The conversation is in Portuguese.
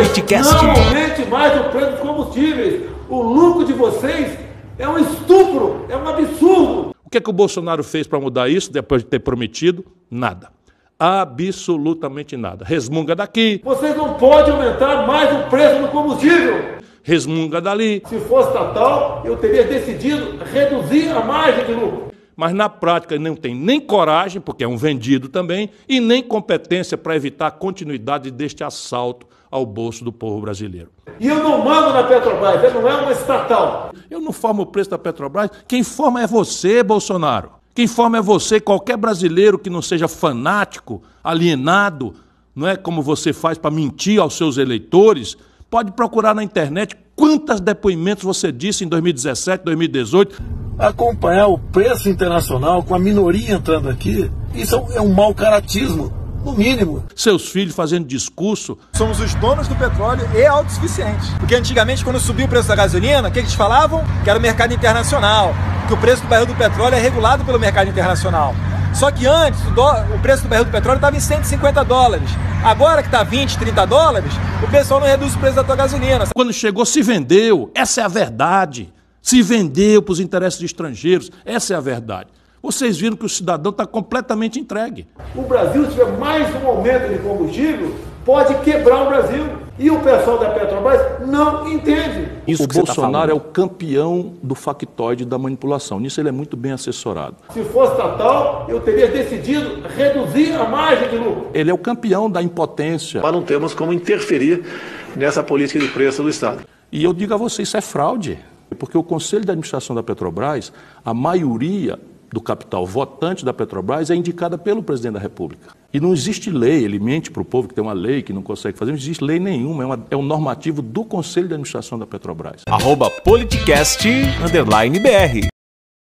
Politicast. Não aumente mais o preço dos combustíveis. O lucro de vocês é um estupro, é um absurdo. O que, é que o Bolsonaro fez para mudar isso depois de ter prometido? Nada. Absolutamente nada. Resmunga daqui, Vocês não podem aumentar mais o preço do combustível. resmunga dali. Se fosse estatal, eu teria decidido reduzir a margem de lucro. Mas na prática não tem nem coragem, porque é um vendido também, e nem competência para evitar a continuidade deste assalto ao bolso do povo brasileiro. E eu não mando na Petrobras, ela não é uma estatal. Eu não formo o preço da Petrobras. Quem forma é você, Bolsonaro. Quem forma é você, qualquer brasileiro que não seja fanático, alienado, não é como você faz para mentir aos seus eleitores, pode procurar na internet quantos depoimentos você disse em 2017, 2018. Acompanhar o preço internacional com a minoria entrando aqui, isso é um mau caratismo, no mínimo. Seus filhos fazendo discurso. Somos os donos do petróleo e autossuficientes. Porque antigamente, quando subiu o preço da gasolina, o que eles falavam? Que era o mercado internacional. Que o preço do barril do petróleo é regulado pelo mercado internacional. Só que antes, o, o preço do barril do petróleo estava em 150 dólares. Agora que está 20, 30 dólares, o pessoal não reduz o preço da tua gasolina. Quando chegou, se vendeu. Essa é a verdade. Se vendeu para os interesses de estrangeiros. Essa é a verdade. Vocês viram que o cidadão está completamente entregue. O Brasil, se tiver mais um aumento de combustível, pode quebrar o Brasil. E o pessoal da Petrobras não entende. Isso o tá Bolsonaro é falando. o campeão do factoide da manipulação. Nisso ele é muito bem assessorado. Se fosse estatal, eu teria decidido reduzir a margem de lucro. Ele é o campeão da impotência. Mas não temos como interferir nessa política de preço do Estado. E eu digo a você, isso é fraude. Porque o Conselho de Administração da Petrobras, a maioria do capital votante da Petrobras é indicada pelo presidente da República. E não existe lei, ele mente para o povo que tem uma lei que não consegue fazer, não existe lei nenhuma, é, uma- é um normativo do Conselho de Administração da Petrobras. Arroba.